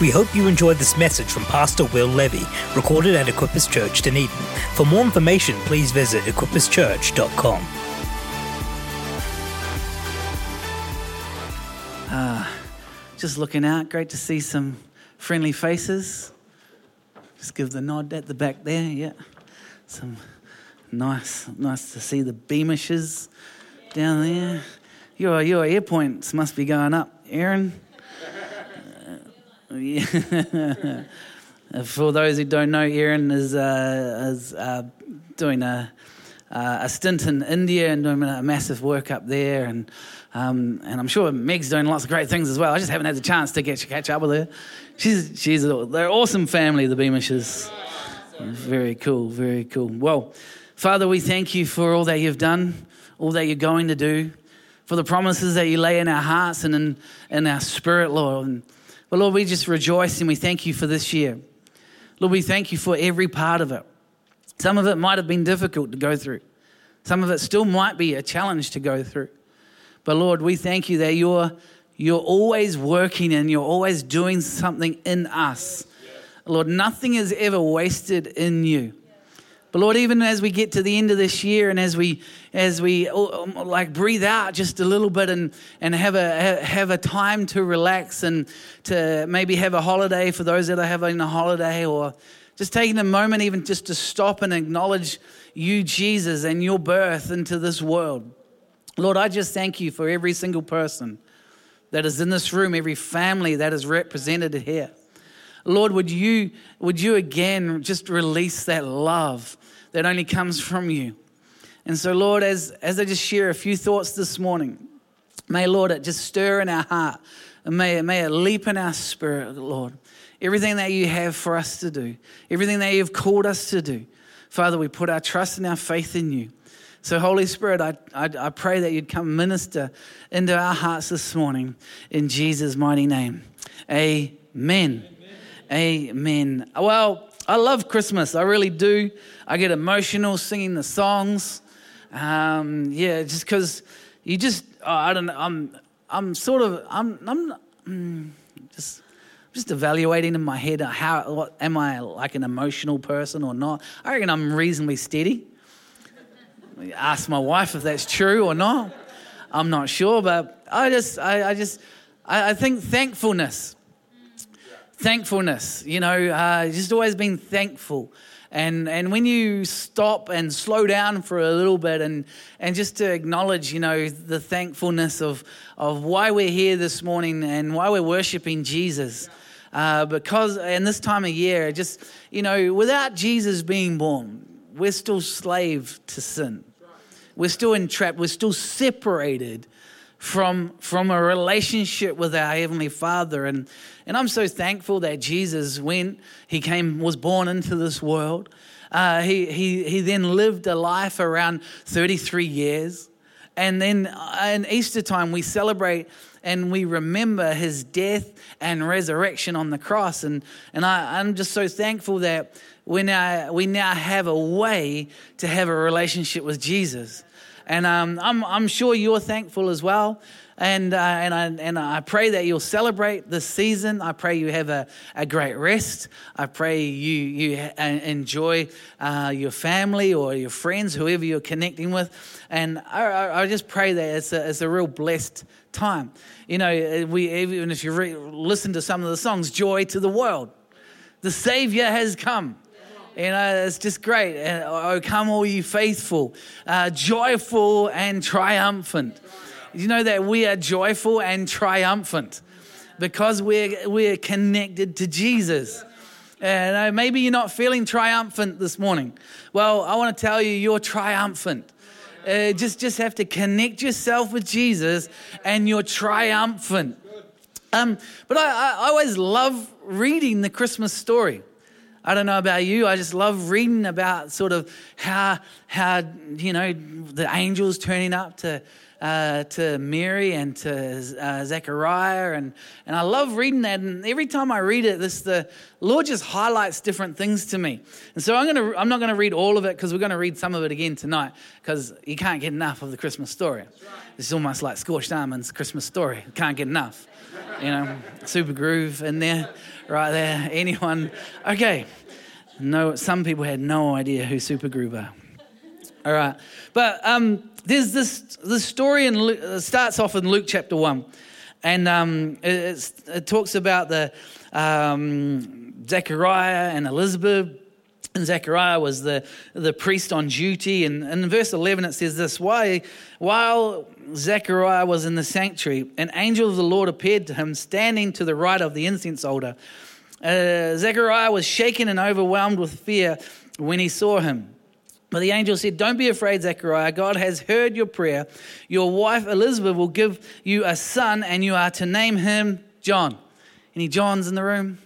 We hope you enjoyed this message from Pastor Will Levy, recorded at Equippers Church, Dunedin. For more information, please visit equipperschurch.com. Uh, just looking out, great to see some friendly faces. Just give the nod at the back there, yeah. Some nice, nice to see the Beamishes down there. Your your air points must be going up, Aaron. For those who don't know, Aaron is uh, is uh, doing a uh, a stint in India and doing a massive work up there, and um, and I'm sure Meg's doing lots of great things as well. I just haven't had the chance to get to catch up with her. She's she's they're an awesome family, the Beamishes. Very cool, very cool. Well, Father, we thank you for all that you've done, all that you're going to do, for the promises that you lay in our hearts and in, in our spirit, Lord. And, but Lord, we just rejoice and we thank you for this year. Lord, we thank you for every part of it. Some of it might have been difficult to go through. Some of it still might be a challenge to go through. But Lord, we thank you that you're, you're always working and you're always doing something in us. Lord, nothing is ever wasted in you. But Lord, even as we get to the end of this year and as we as we oh, um, like breathe out just a little bit and and have a have a time to relax and to maybe have a holiday for those that are having a holiday or just taking a moment even just to stop and acknowledge you Jesus and your birth into this world. Lord, I just thank you for every single person that is in this room, every family that is represented here. Lord, would you, would you again just release that love that only comes from you? And so, Lord, as, as I just share a few thoughts this morning, may, Lord, it just stir in our heart and may, may it leap in our spirit, Lord. Everything that you have for us to do, everything that you've called us to do. Father, we put our trust and our faith in you. So, Holy Spirit, I, I, I, pray that you'd come minister into our hearts this morning in Jesus' mighty name. Amen. Amen. Amen. Well, I love Christmas. I really do. I get emotional singing the songs. Um, yeah, just because you just, oh, I don't know, I'm, I'm sort of, I'm, I'm mm, just, just evaluating in my head how, what, am I like an emotional person or not? I reckon I'm reasonably steady. Ask my wife if that's true or not. I'm not sure, but I just, I, I just, I, I think thankfulness thankfulness, you know, uh, just always been thankful. And, and when you stop and slow down for a little bit and, and just to acknowledge, you know, the thankfulness of, of why we're here this morning and why we're worshiping Jesus. Uh, because in this time of year, just, you know, without Jesus being born, we're still slave to sin. We're still entrapped. We're still separated from, from a relationship with our Heavenly Father. And, and I'm so thankful that Jesus, went He came, was born into this world, uh, he, he, he then lived a life around 33 years. And then uh, in Easter time, we celebrate and we remember his death and resurrection on the cross. And, and I, I'm just so thankful that we now, we now have a way to have a relationship with Jesus. And um, I'm, I'm sure you're thankful as well. And, uh, and, I, and I pray that you'll celebrate this season. I pray you have a, a great rest. I pray you, you enjoy uh, your family or your friends, whoever you're connecting with. And I, I just pray that it's a, it's a real blessed time. You know, we, even if you re- listen to some of the songs, Joy to the World, the Savior has come. You know, it's just great. And, oh, come all you faithful, uh, joyful and triumphant. You know that we are joyful and triumphant because we're, we're connected to Jesus. And uh, maybe you're not feeling triumphant this morning. Well, I want to tell you, you're triumphant. Uh, just, just have to connect yourself with Jesus and you're triumphant. Um, but I, I always love reading the Christmas story. I don't know about you. I just love reading about sort of how how you know the angels turning up to uh, to Mary and to uh, Zechariah, and, and I love reading that. And every time I read it, this the Lord just highlights different things to me. And so I'm gonna I'm not gonna read all of it because we're gonna read some of it again tonight because you can't get enough of the Christmas story. It's almost like scorched almonds Christmas story. Can't get enough. You know, Supergroove in there, right there. Anyone? Okay. No, some people had no idea who Super are. All right, but um, there's this this story Luke, it starts off in Luke chapter one, and um, it, it, talks about the um, Zechariah and Elizabeth. And Zechariah was the, the priest on duty. And, and in verse 11, it says this Why, While Zechariah was in the sanctuary, an angel of the Lord appeared to him, standing to the right of the incense altar. Uh, Zechariah was shaken and overwhelmed with fear when he saw him. But the angel said, Don't be afraid, Zechariah. God has heard your prayer. Your wife Elizabeth will give you a son, and you are to name him John. Any Johns in the room?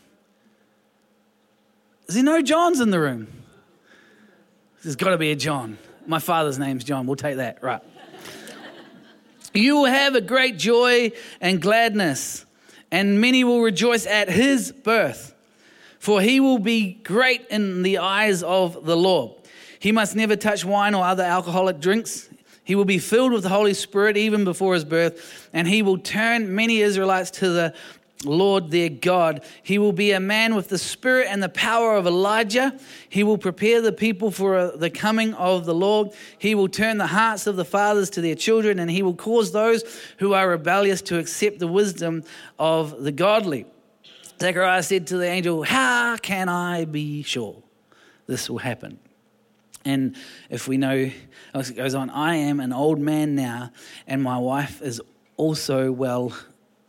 Is there no Johns in the room? There's got to be a John. My father's name's John. We'll take that. Right. you will have a great joy and gladness, and many will rejoice at his birth, for he will be great in the eyes of the Lord. He must never touch wine or other alcoholic drinks. He will be filled with the Holy Spirit even before his birth, and he will turn many Israelites to the Lord their God. He will be a man with the spirit and the power of Elijah. He will prepare the people for uh, the coming of the Lord. He will turn the hearts of the fathers to their children, and he will cause those who are rebellious to accept the wisdom of the godly. Zechariah said to the angel, How can I be sure this will happen? And if we know, it goes on, I am an old man now, and my wife is also well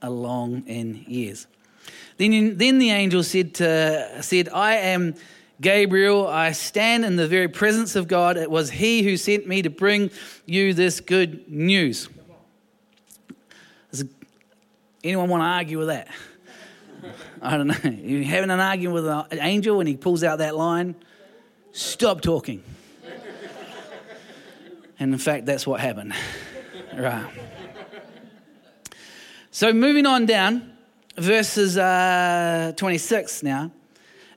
along in years. Then, then the angel said, to, said, I am Gabriel. I stand in the very presence of God. It was he who sent me to bring you this good news. Does anyone want to argue with that? I don't know. You're having an argument with an angel and he pulls out that line. Stop talking. And in fact, that's what happened. right. So moving on down, verses uh, 26 now.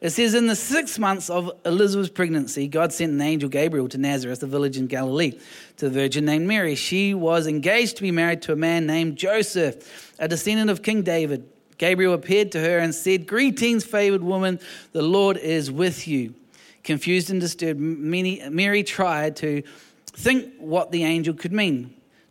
It says, In the six months of Elizabeth's pregnancy, God sent an angel Gabriel to Nazareth, a village in Galilee, to the virgin named Mary. She was engaged to be married to a man named Joseph, a descendant of King David. Gabriel appeared to her and said, Greetings, favored woman, the Lord is with you. Confused and disturbed, Mary tried to Think what the angel could mean.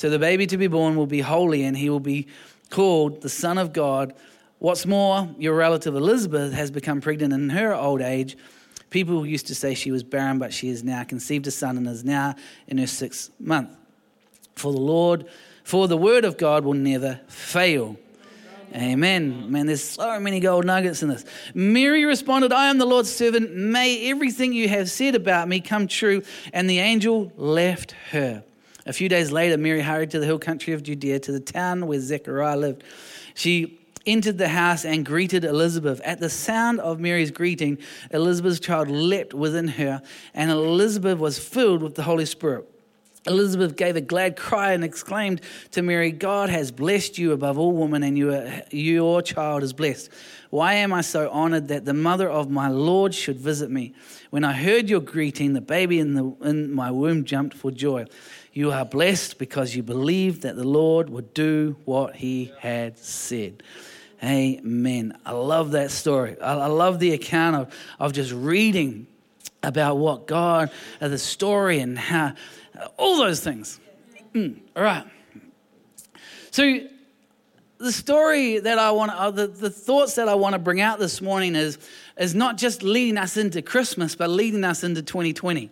So the baby to be born will be holy, and he will be called the Son of God. What's more, your relative Elizabeth has become pregnant in her old age. People used to say she was barren, but she has now conceived a son and is now in her sixth month. For the Lord, for the word of God will never fail. Amen. Man, there's so many gold nuggets in this. Mary responded, I am the Lord's servant. May everything you have said about me come true. And the angel left her. A few days later, Mary hurried to the hill country of Judea to the town where Zechariah lived. She entered the house and greeted Elizabeth. At the sound of Mary's greeting, Elizabeth's child leapt within her, and Elizabeth was filled with the Holy Spirit. Elizabeth gave a glad cry and exclaimed to Mary, God has blessed you above all women, and you are, your child is blessed. Why am I so honored that the mother of my Lord should visit me? When I heard your greeting, the baby in, the, in my womb jumped for joy. You are blessed because you believed that the Lord would do what he had said. Amen. I love that story. I love the account of, of just reading about what God, uh, the story, and how all those things. Mm, all right. So, the story that I want, uh, the, the thoughts that I want to bring out this morning is, is not just leading us into Christmas, but leading us into 2020.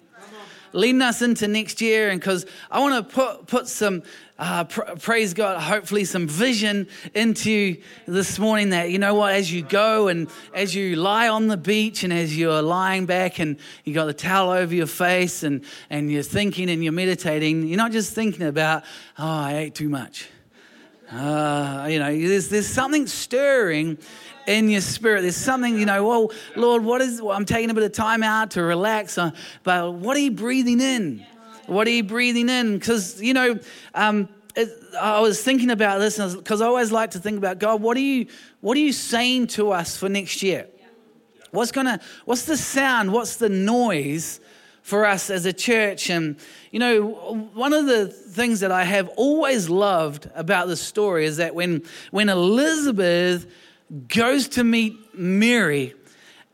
Leading us into next year, and because I want to put put some uh, pr- praise God, hopefully some vision into this morning that, you know what, as you go and as you lie on the beach and as you're lying back and you got the towel over your face and, and you're thinking and you're meditating, you're not just thinking about, oh, I ate too much. Uh, you know, there's, there's something stirring in your spirit. There's something, you know, well, Lord, what is, well, I'm taking a bit of time out to relax, uh, but what are you breathing in? What are you breathing in? Because, you know, um, it, I was thinking about this because I always like to think about God, what are you, what are you saying to us for next year? What's gonna, what's the sound? What's the noise for us as a church? And, you know, one of the things that I have always loved about this story is that when, when Elizabeth goes to meet Mary,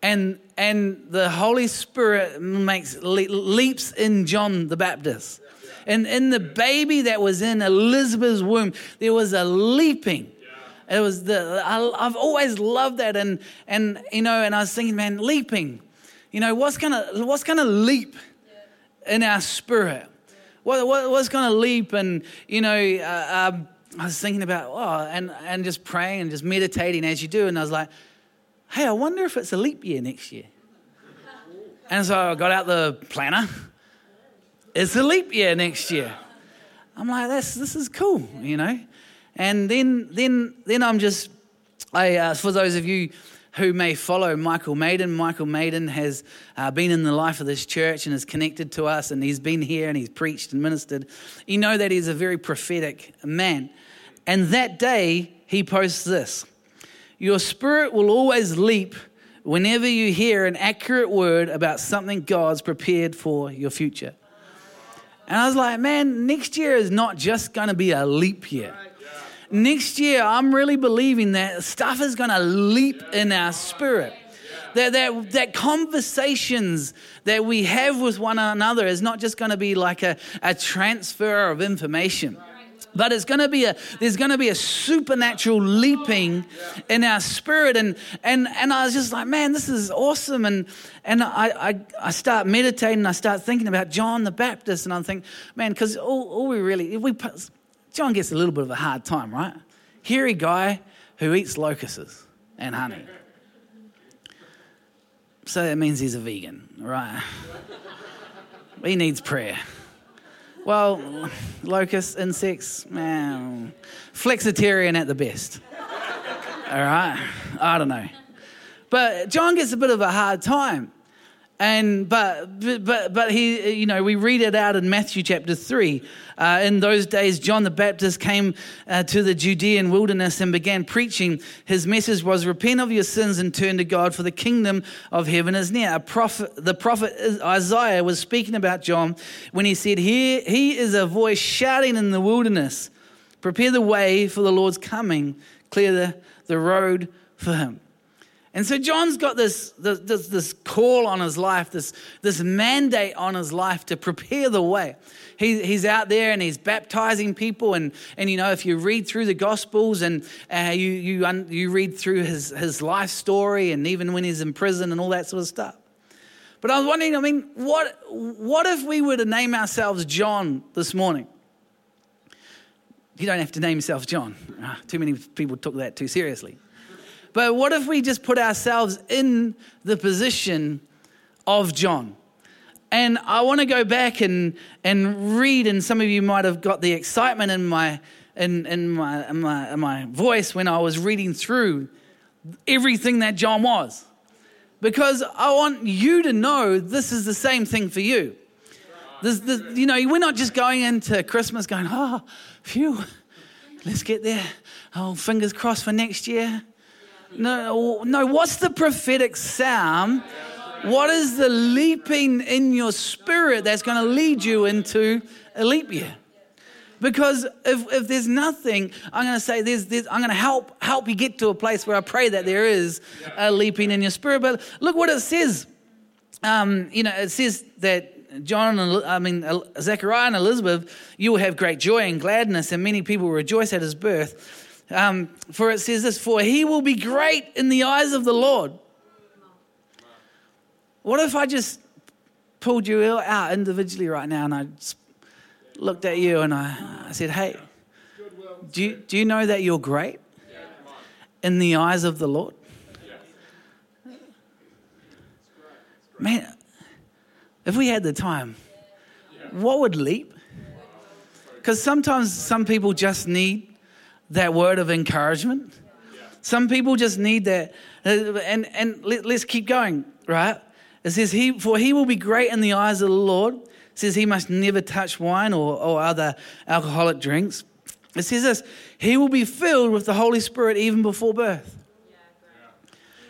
and and the Holy Spirit makes leaps in John the Baptist. And in the baby that was in Elizabeth's womb, there was a leaping. It was the I, have always loved that, and and you know, and I was thinking, man, leaping. You know, what's gonna what's gonna leap in our spirit? What, what what's gonna leap? And you know, uh, um, I was thinking about oh, and and just praying and just meditating as you do, and I was like, hey, I wonder if it's a leap year next year. And so I got out the planner. It's a leap year next year. I'm like, this, this is cool, you know? And then, then, then I'm just, I, uh, for those of you who may follow Michael Maiden, Michael Maiden has uh, been in the life of this church and is connected to us, and he's been here and he's preached and ministered. You know that he's a very prophetic man. And that day, he posts this Your spirit will always leap whenever you hear an accurate word about something God's prepared for your future. And I was like, man, next year is not just going to be a leap year. Next year, I'm really believing that stuff is going to leap in our spirit. That, that, that conversations that we have with one another is not just going to be like a, a transfer of information but it's going to be a there's going to be a supernatural leaping in our spirit and and and i was just like man this is awesome and and i i, I start meditating i start thinking about john the baptist and i'm thinking man because all, all we really we john gets a little bit of a hard time right hairy guy who eats locusts and honey so that means he's a vegan right he needs prayer well, locusts, insects, man, flexitarian at the best. All right, I don't know. But John gets a bit of a hard time. And but but but he you know we read it out in Matthew chapter three. Uh, in those days, John the Baptist came uh, to the Judean wilderness and began preaching. His message was, "Repent of your sins and turn to God, for the kingdom of heaven is near." Prophet, the prophet Isaiah was speaking about John when he said, "Here he is a voice shouting in the wilderness, prepare the way for the Lord's coming, clear the, the road for him." And so John's got this, this, this, call on his life, this, this mandate on his life to prepare the way. He, he's out there and he's baptizing people. And, and you know, if you read through the Gospels and uh, you, you, un, you read through his, his life story and even when he's in prison and all that sort of stuff. But I was wondering, I mean, what, what if we were to name ourselves John this morning? You don't have to name yourself John. Ah, too many people took that too seriously. But what if we just put ourselves in the position of John? And I want to go back and, and read, and some of you might have got the excitement in my, in, in, my, in, my, in my voice when I was reading through everything that John was. Because I want you to know this is the same thing for you. This, this, you know, we're not just going into Christmas going, oh, phew, let's get there. Oh, fingers crossed for next year. No, no, what's the prophetic sound? What is the leaping in your spirit that's going to lead you into a leap year? Because if, if there's nothing, I'm going to say there's, there's, I'm going to help help you get to a place where I pray that there is a leaping in your spirit. But look what it says. Um, you know, it says that John, I mean Zechariah and Elizabeth, you will have great joy and gladness, and many people will rejoice at his birth. Um, for it says this, for he will be great in the eyes of the Lord. What if I just pulled you out individually right now and I looked at you and I, I said, hey, do you, do you know that you're great in the eyes of the Lord? Man, if we had the time, what would leap? Because sometimes some people just need that word of encouragement. Some people just need that. Uh, and, and let, us keep going, right? It says, he, For he will be great in the eyes of the Lord. It says he must never touch wine or, or other alcoholic drinks. It says this He will be filled with the Holy Spirit even before birth.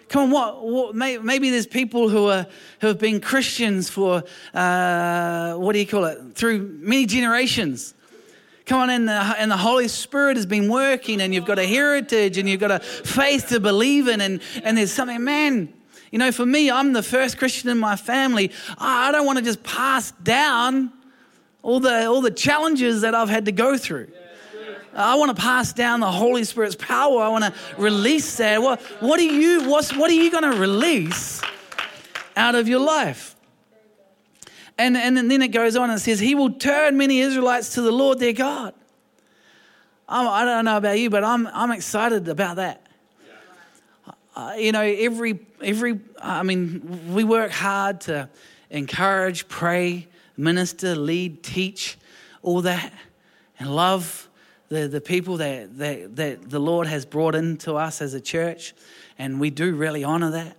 Come on, what, what, maybe there's people who, are, who have been Christians for, uh, what do you call it, through many generations. Come on, and the, and the Holy Spirit has been working, and you've got a heritage, and you've got a faith to believe in, and, and there's something, man. You know, for me, I'm the first Christian in my family. I don't want to just pass down all the, all the challenges that I've had to go through. I want to pass down the Holy Spirit's power. I want to release that. What, what are you, what's, what are you going to release out of your life? And, and then it goes on and says, He will turn many Israelites to the Lord their God. I'm, I do not know about you, but I'm, I'm excited about that. Uh, you know, every, every, I mean, we work hard to encourage, pray, minister, lead, teach, all that, and love the, the people that, that, that the Lord has brought into us as a church, and we do really honor that.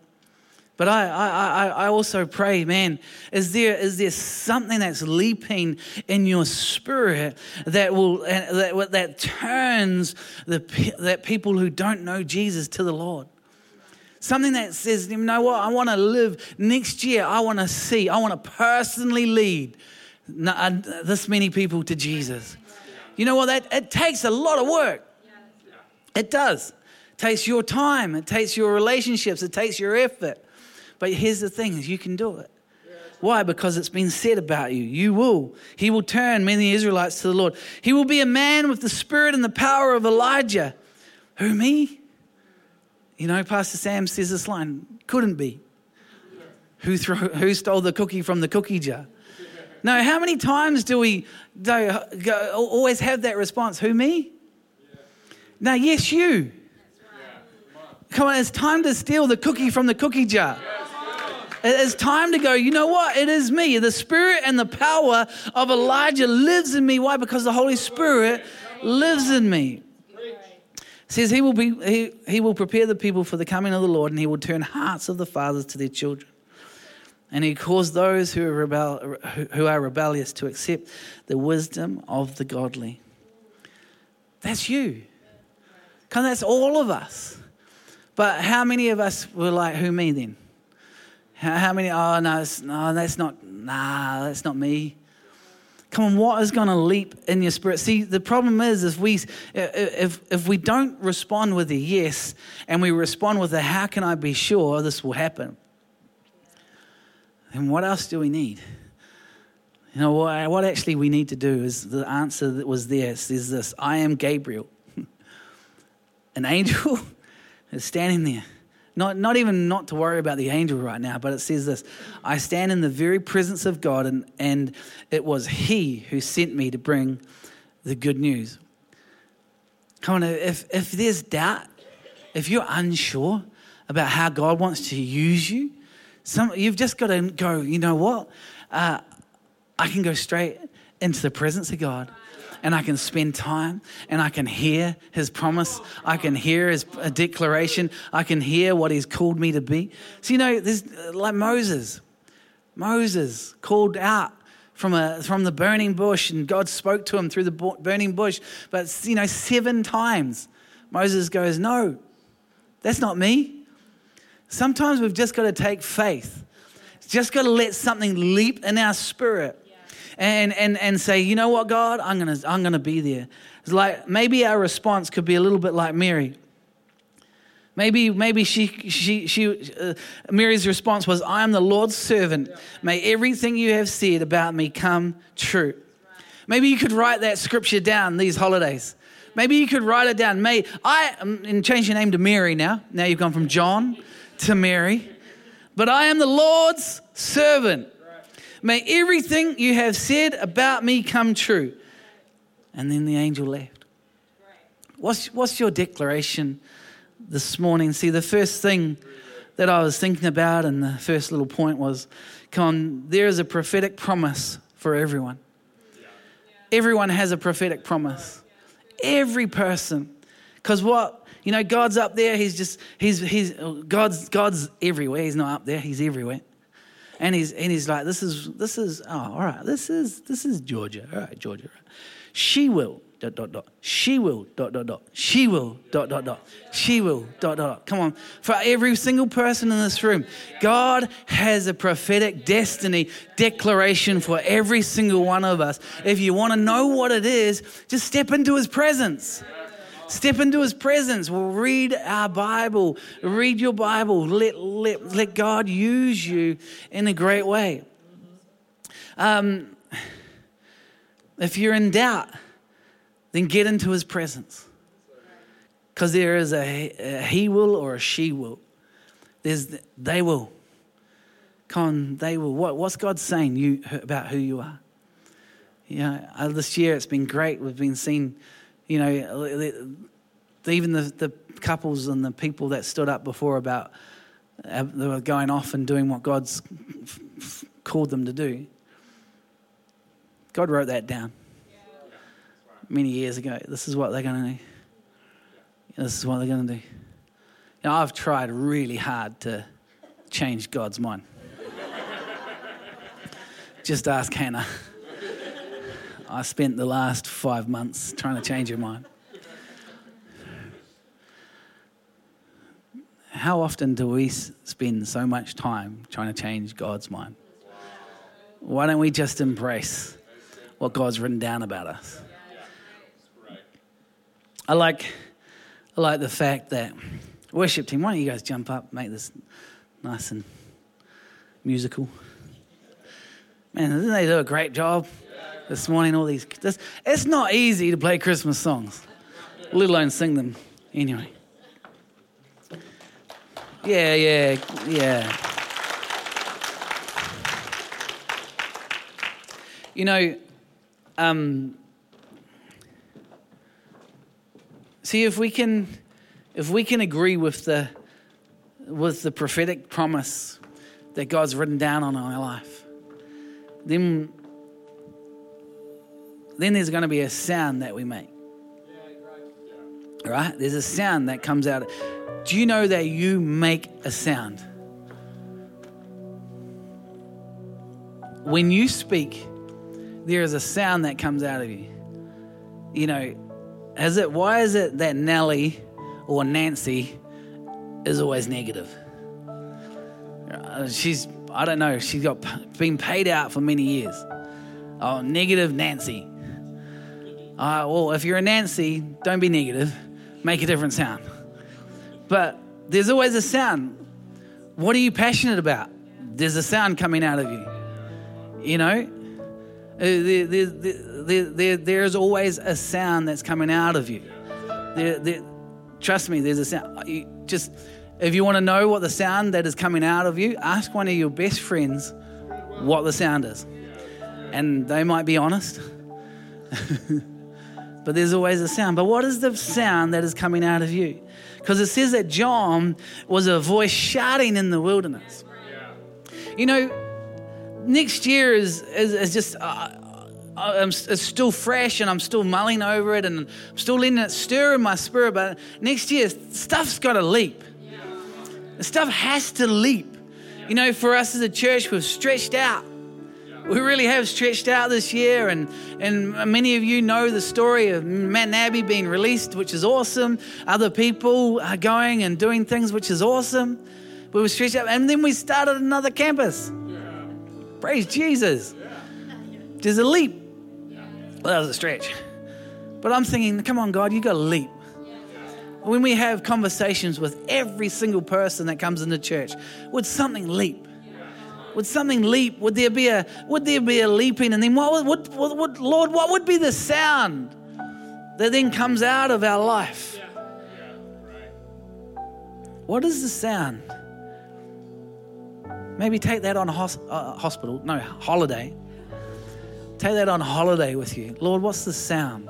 But I, I, I also pray, man, is there, is there something that's leaping in your spirit that will that, that turns the that people who don't know Jesus to the Lord? Something that says, you know what, I want to live next year. I want to see. I want to personally lead uh, this many people to Jesus. You know what? That it takes a lot of work. It does. It takes your time. It takes your relationships. It takes your effort. But here's the thing is you can do it. Why? Because it's been said about you. You will. He will turn many Israelites to the Lord. He will be a man with the spirit and the power of Elijah. Who, me? You know, Pastor Sam says this line couldn't be. Who, throw, who stole the cookie from the cookie jar? No, how many times do we do, go, always have that response? Who, me? No, yes, you. Come on, it's time to steal the cookie from the cookie jar. It's time to go, you know what? It is me. The spirit and the power of Elijah lives in me. Why? Because the Holy Spirit lives in me. says he will, be, he, he will prepare the people for the coming of the Lord and he will turn hearts of the fathers to their children. And he caused those who are, rebel, who are rebellious to accept the wisdom of the godly. That's you. Come, that's all of us. But how many of us were like, who me then? How, many, oh, no, no, that's not, nah, that's not me. Come on, what is going to leap in your spirit? See, the problem is if we, if, if we don't respond with a yes and we respond with a how can I be sure this will happen, then what else do we need? You know, what, what actually we need to do is the answer that was there is this I am Gabriel. An angel is standing there. Not, not even not to worry about the angel right now, but it says this I stand in the very presence of God, and, and it was He who sent me to bring the good news. Come on, if, if there's doubt, if you're unsure about how God wants to use you, some, you've just got to go, you know what? Uh, I can go straight into the presence of God and I can spend time and I can hear his promise. I can hear his declaration. I can hear what he's called me to be. So, you know, there's uh, like Moses. Moses called out from, a, from the burning bush and God spoke to him through the burning bush. But, you know, seven times Moses goes, No, that's not me. Sometimes we've just got to take faith. Just got to let something leap in our spirit and, and, and say, you know what, God, I'm going to I'm gonna be there. It's like maybe our response could be a little bit like Mary. Maybe, maybe she, she, she, uh, Mary's response was, I am the Lord's servant. May everything you have said about me come true. Maybe you could write that scripture down these holidays. Maybe you could write it down. May I um, and change your name to Mary now. Now you've gone from John to Mary. But I am the Lord's servant. May everything you have said about me come true. And then the angel left. What's, what's your declaration this morning? See, the first thing that I was thinking about, and the first little point was come on, there is a prophetic promise for everyone. Everyone has a prophetic promise. Every person. Because what? You know, God's up there. He's just, he's, he's, God's, God's everywhere. He's not up there. He's everywhere. And he's, and he's like, this is, this is, oh, all right, this is, this is Georgia. All right, Georgia. She will dot, dot, dot. She will, dot, dot, dot. She will, dot, dot, dot. She will, dot, dot, dot. Come on. For every single person in this room, God has a prophetic destiny declaration for every single one of us. If you want to know what it is, just step into his presence. Step into his presence. We'll read our Bible. Read your Bible. Let, let, let God use you in a great way. Um, if you're in doubt, then get into his presence. Because there is a, a, he will or a she will. There's they will. Con, they will. What, what's God saying you about who you are? You know, uh, this year it's been great. We've been seeing, you know, even the, the couples and the people that stood up before about uh, they were going off and doing what God's called them to do. God wrote that down many years ago. This is what they're going to do. This is what they're going to do. I've tried really hard to change God's mind. Just ask Hannah. I spent the last five months trying to change her mind. How often do we spend so much time trying to change God's mind? Why don't we just embrace what God's written down about us? I like, I like the fact that worship team. Why don't you guys jump up, make this nice and musical? Man, didn't they do a great job this morning? All these, this, it's not easy to play Christmas songs, let alone sing them. Anyway, yeah, yeah, yeah. You know, um, See, if we can, if we can agree with the, with the prophetic promise that God's written down on our life, then, then there's going to be a sound that we make. Right? There's a sound that comes out. Do you know that you make a sound? When you speak, there is a sound that comes out of you. You know, is it why is it that Nellie or Nancy is always negative? Uh, she's I don't know. She's got been paid out for many years. Oh, negative Nancy. Uh, well, if you're a Nancy, don't be negative. Make a different sound. But there's always a sound. What are you passionate about? There's a sound coming out of you. You know, uh, there, there, there, there's always a sound that's coming out of you. trust me, there's a sound. You just if you want to know what the sound that is coming out of you, ask one of your best friends what the sound is, and they might be honest. but there's always a sound. But what is the sound that is coming out of you? Because it says that John was a voice shouting in the wilderness. You know, next year is, is, is just, uh, I'm, it's still fresh and I'm still mulling over it and I'm still letting it stir in my spirit. But next year, stuff's got to leap. Stuff has to leap. You know, for us as a church, we've stretched out. We really have stretched out this year, and, and many of you know the story of Matt and Abby being released, which is awesome. Other people are going and doing things, which is awesome. We we stretched out, and then we started another campus. Praise Jesus. There's a leap. Well, that was a stretch. But I'm thinking, come on, God, you got to leap. When we have conversations with every single person that comes into church, would something leap? Would something leap? Would there be a would there be a leaping? And then what would, what, what, Lord, what would be the sound that then comes out of our life? What is the sound? Maybe take that on a hos- uh, hospital, no, holiday. Take that on holiday with you. Lord, what's the sound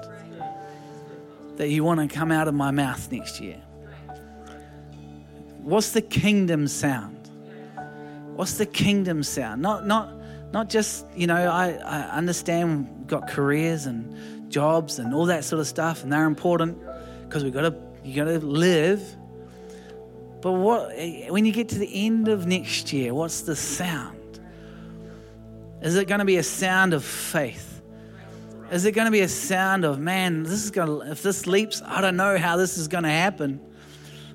that you want to come out of my mouth next year? What's the kingdom sound? What's the kingdom sound? Not, not, not just, you know, I, I understand we've got careers and jobs and all that sort of stuff, and they're important because we've got to, you got to live. But what, when you get to the end of next year, what's the sound? Is it going to be a sound of faith? Is it going to be a sound of, man, this is going to, if this leaps, I don't know how this is going to happen.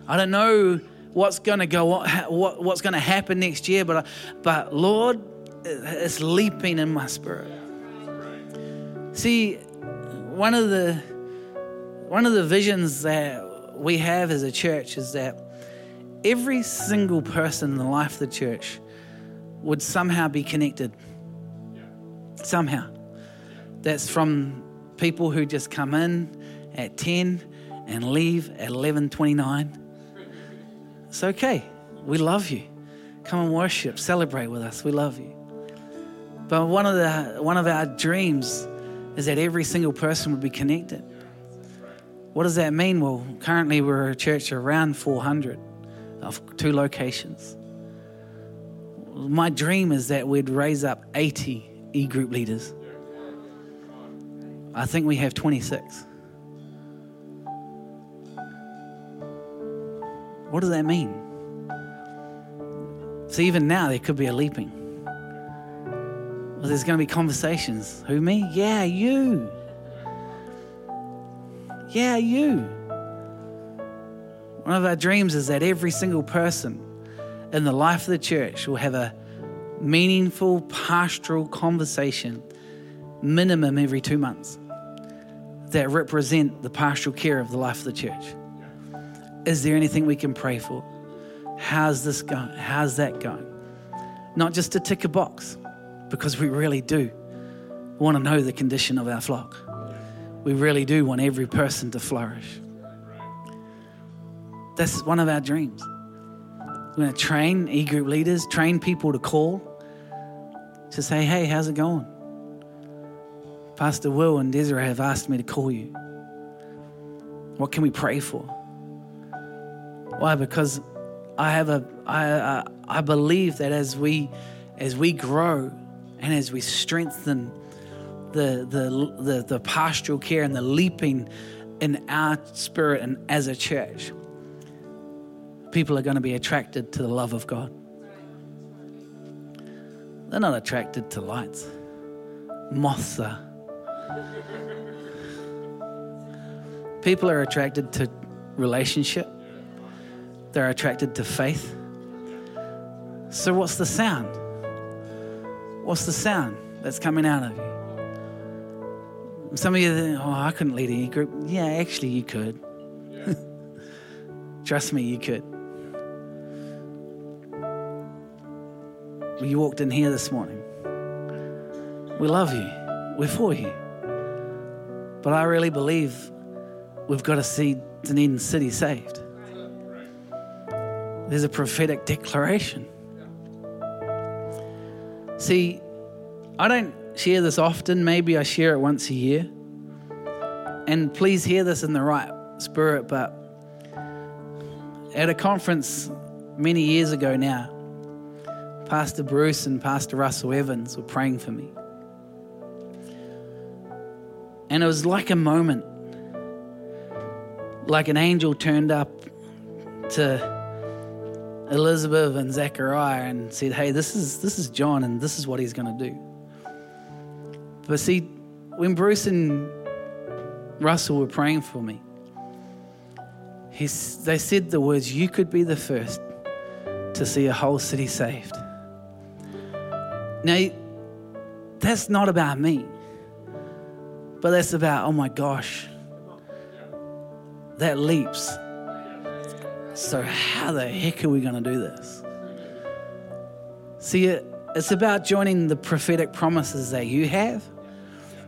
I don't know what's going to go, what, what's going to happen next year, but, but Lord, it's leaping in my spirit. See, one of the, one of the visions that we have as a church is that every single person in the life of the church would somehow be connected somehow. That's from people who just come in at 10 and leave at 11:29. It's okay. We love you. Come and worship, celebrate with us. We love you. But one of the one of our dreams is that every single person would be connected. What does that mean? Well, currently we're a church around 400 of two locations. My dream is that we'd raise up 80 e group leaders. I think we have 26. What does that mean? So, even now, there could be a leaping. Well, there's going to be conversations. Who, me? Yeah, you. Yeah, you. One of our dreams is that every single person in the life of the church will have a meaningful pastoral conversation minimum every two months that represent the pastoral care of the life of the church. Is there anything we can pray for? How's this going? How's that going? Not just to tick a box, because we really do want to know the condition of our flock. We really do want every person to flourish. That's one of our dreams. We're going to train e group leaders, train people to call, to say, hey, how's it going? Pastor Will and Desiree have asked me to call you. What can we pray for? Why? Because I have a I, I, I believe that as we as we grow and as we strengthen the the the, the pastoral care and the leaping in our spirit and as a church, people are going to be attracted to the love of God. They're not attracted to lights. Moths are. People are attracted to relationship. They're attracted to faith. So, what's the sound? What's the sound that's coming out of you? Some of you think, oh, I couldn't lead any group. Yeah, actually, you could. Trust me, you could. You walked in here this morning. We love you. We're for you. But I really believe we've got to see Dunedin City saved. There's a prophetic declaration. See, I don't share this often. Maybe I share it once a year. And please hear this in the right spirit. But at a conference many years ago now, Pastor Bruce and Pastor Russell Evans were praying for me. And it was like a moment, like an angel turned up to Elizabeth and Zechariah and said, Hey, this is, this is John, and this is what he's going to do. But see, when Bruce and Russell were praying for me, he, they said the words, You could be the first to see a whole city saved. Now, that's not about me, but that's about, oh my gosh, that leaps. So, how the heck are we going to do this? See, it's about joining the prophetic promises that you have,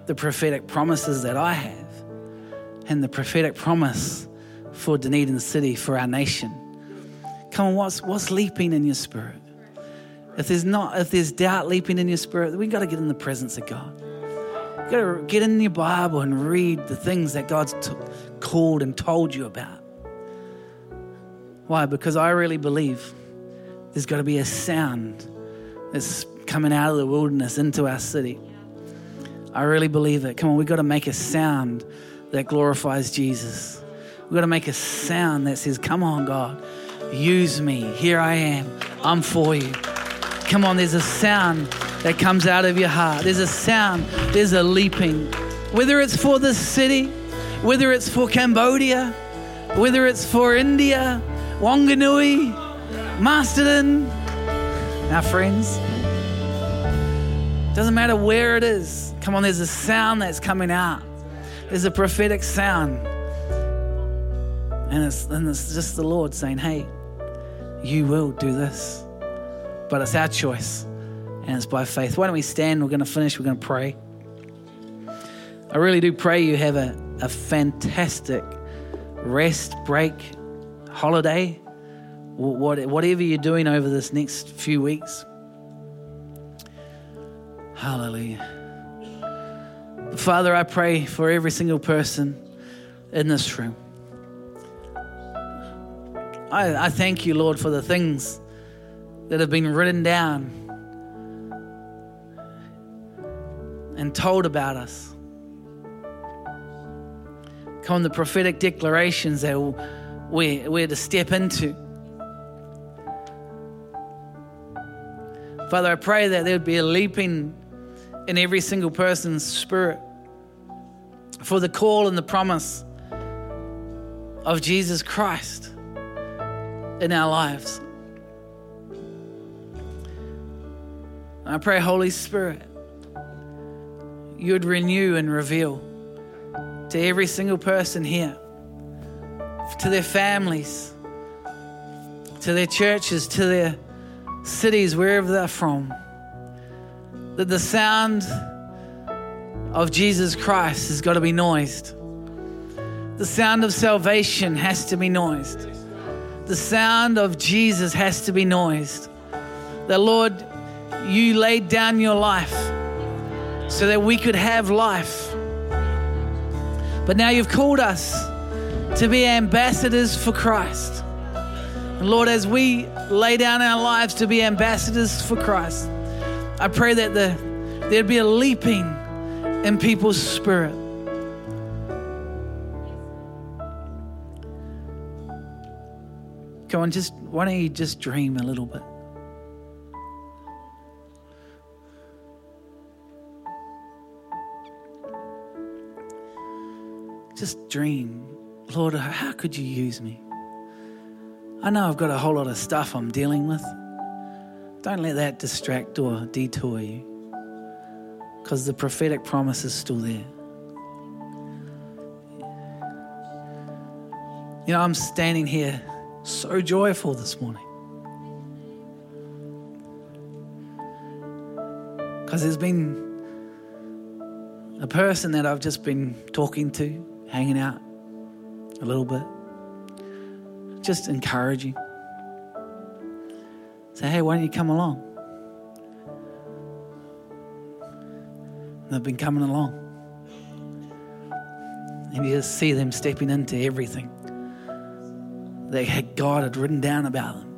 the prophetic promises that I have, and the prophetic promise for Dunedin City, for our nation. Come on, what's, what's leaping in your spirit? If there's not, if there's doubt leaping in your spirit, we've got to get in the presence of God. You got to get in your Bible and read the things that God's t- called and told you about. Why? Because I really believe there's got to be a sound that's coming out of the wilderness into our city. I really believe it. Come on, we've got to make a sound that glorifies Jesus. We've got to make a sound that says, Come on, God, use me. Here I am. I'm for you. Come on, there's a sound that comes out of your heart. There's a sound, there's a leaping. Whether it's for this city, whether it's for Cambodia, whether it's for India, Wanganui, Masterton, our friends. Doesn't matter where it is. Come on, there's a sound that's coming out. There's a prophetic sound. And it's, and it's just the Lord saying, hey, you will do this. But it's our choice, and it's by faith. Why don't we stand? We're going to finish. We're going to pray. I really do pray you have a, a fantastic rest, break, holiday, whatever you're doing over this next few weeks. Hallelujah. Father, I pray for every single person in this room. I, I thank you, Lord, for the things that have been written down and told about us. Come the prophetic declarations that we're, we're to step into. Father, I pray that there would be a leaping in every single person's spirit for the call and the promise of Jesus Christ in our lives. I pray, Holy Spirit, you would renew and reveal to every single person here, to their families, to their churches, to their cities, wherever they're from that the sound of Jesus Christ has got to be noised. The sound of salvation has to be noised. The sound of Jesus has to be noised. That, Lord, you laid down your life so that we could have life. But now you've called us to be ambassadors for Christ. And Lord, as we lay down our lives to be ambassadors for Christ, I pray that the, there'd be a leaping in people's spirit. Come on, just why don't you just dream a little bit? Just dream, Lord, how could you use me? I know I've got a whole lot of stuff I'm dealing with. Don't let that distract or detour you because the prophetic promise is still there. You know, I'm standing here so joyful this morning because there's been a person that I've just been talking to, hanging out a little bit, just encouraging. Say, hey, why don't you come along? They've been coming along. And you just see them stepping into everything that God had written down about them.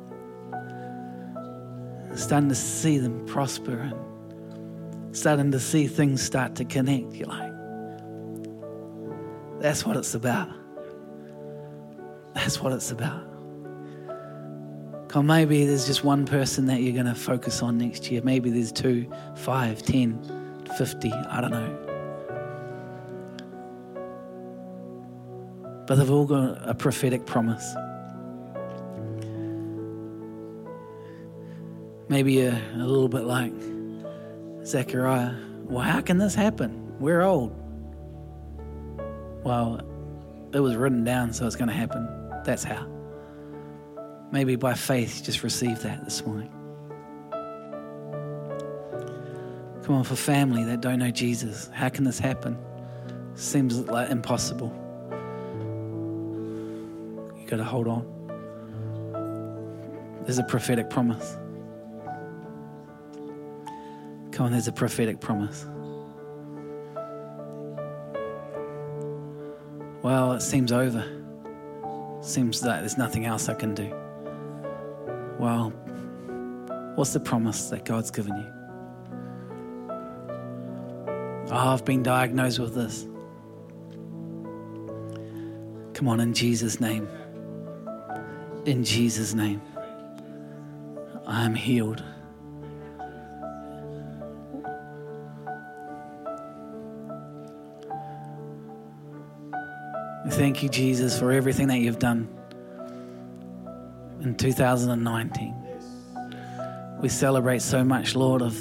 Starting to see them prosper and starting to see things start to connect. You're like, that's what it's about. That's what it's about. Or maybe there's just one person that you're going to focus on next year. Maybe there's two, five, ten, fifty. I don't know. But they've all got a prophetic promise. Maybe you're a little bit like Zechariah. Well, how can this happen? We're old. Well, it was written down, so it's going to happen. That's how. Maybe by faith, you just receive that this morning. Come on, for family that don't know Jesus, how can this happen? Seems like impossible. You got to hold on. There's a prophetic promise. Come on, there's a prophetic promise. Well, it seems over. Seems that there's nothing else I can do. Well, what's the promise that God's given you? Oh, I've been diagnosed with this. Come on, in Jesus' name. In Jesus' name. I am healed. Thank you, Jesus, for everything that you've done in 2019. We celebrate so much, Lord, of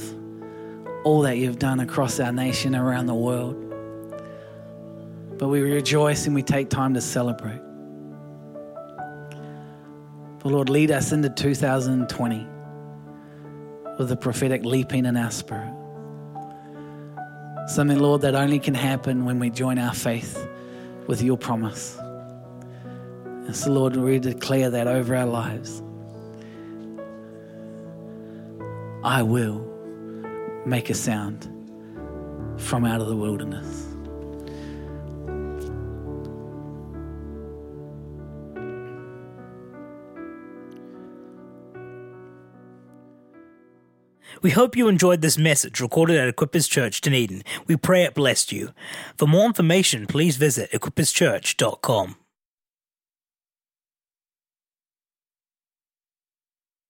all that you've done across our nation, around the world. But we rejoice and we take time to celebrate. But Lord, lead us into 2020 with a prophetic leaping in our spirit. Something, Lord, that only can happen when we join our faith with your promise. And so, Lord, we declare that over our lives. I will make a sound from out of the wilderness. We hope you enjoyed this message recorded at Equippers Church, Dunedin. We pray it blessed you. For more information, please visit equipperschurch.com.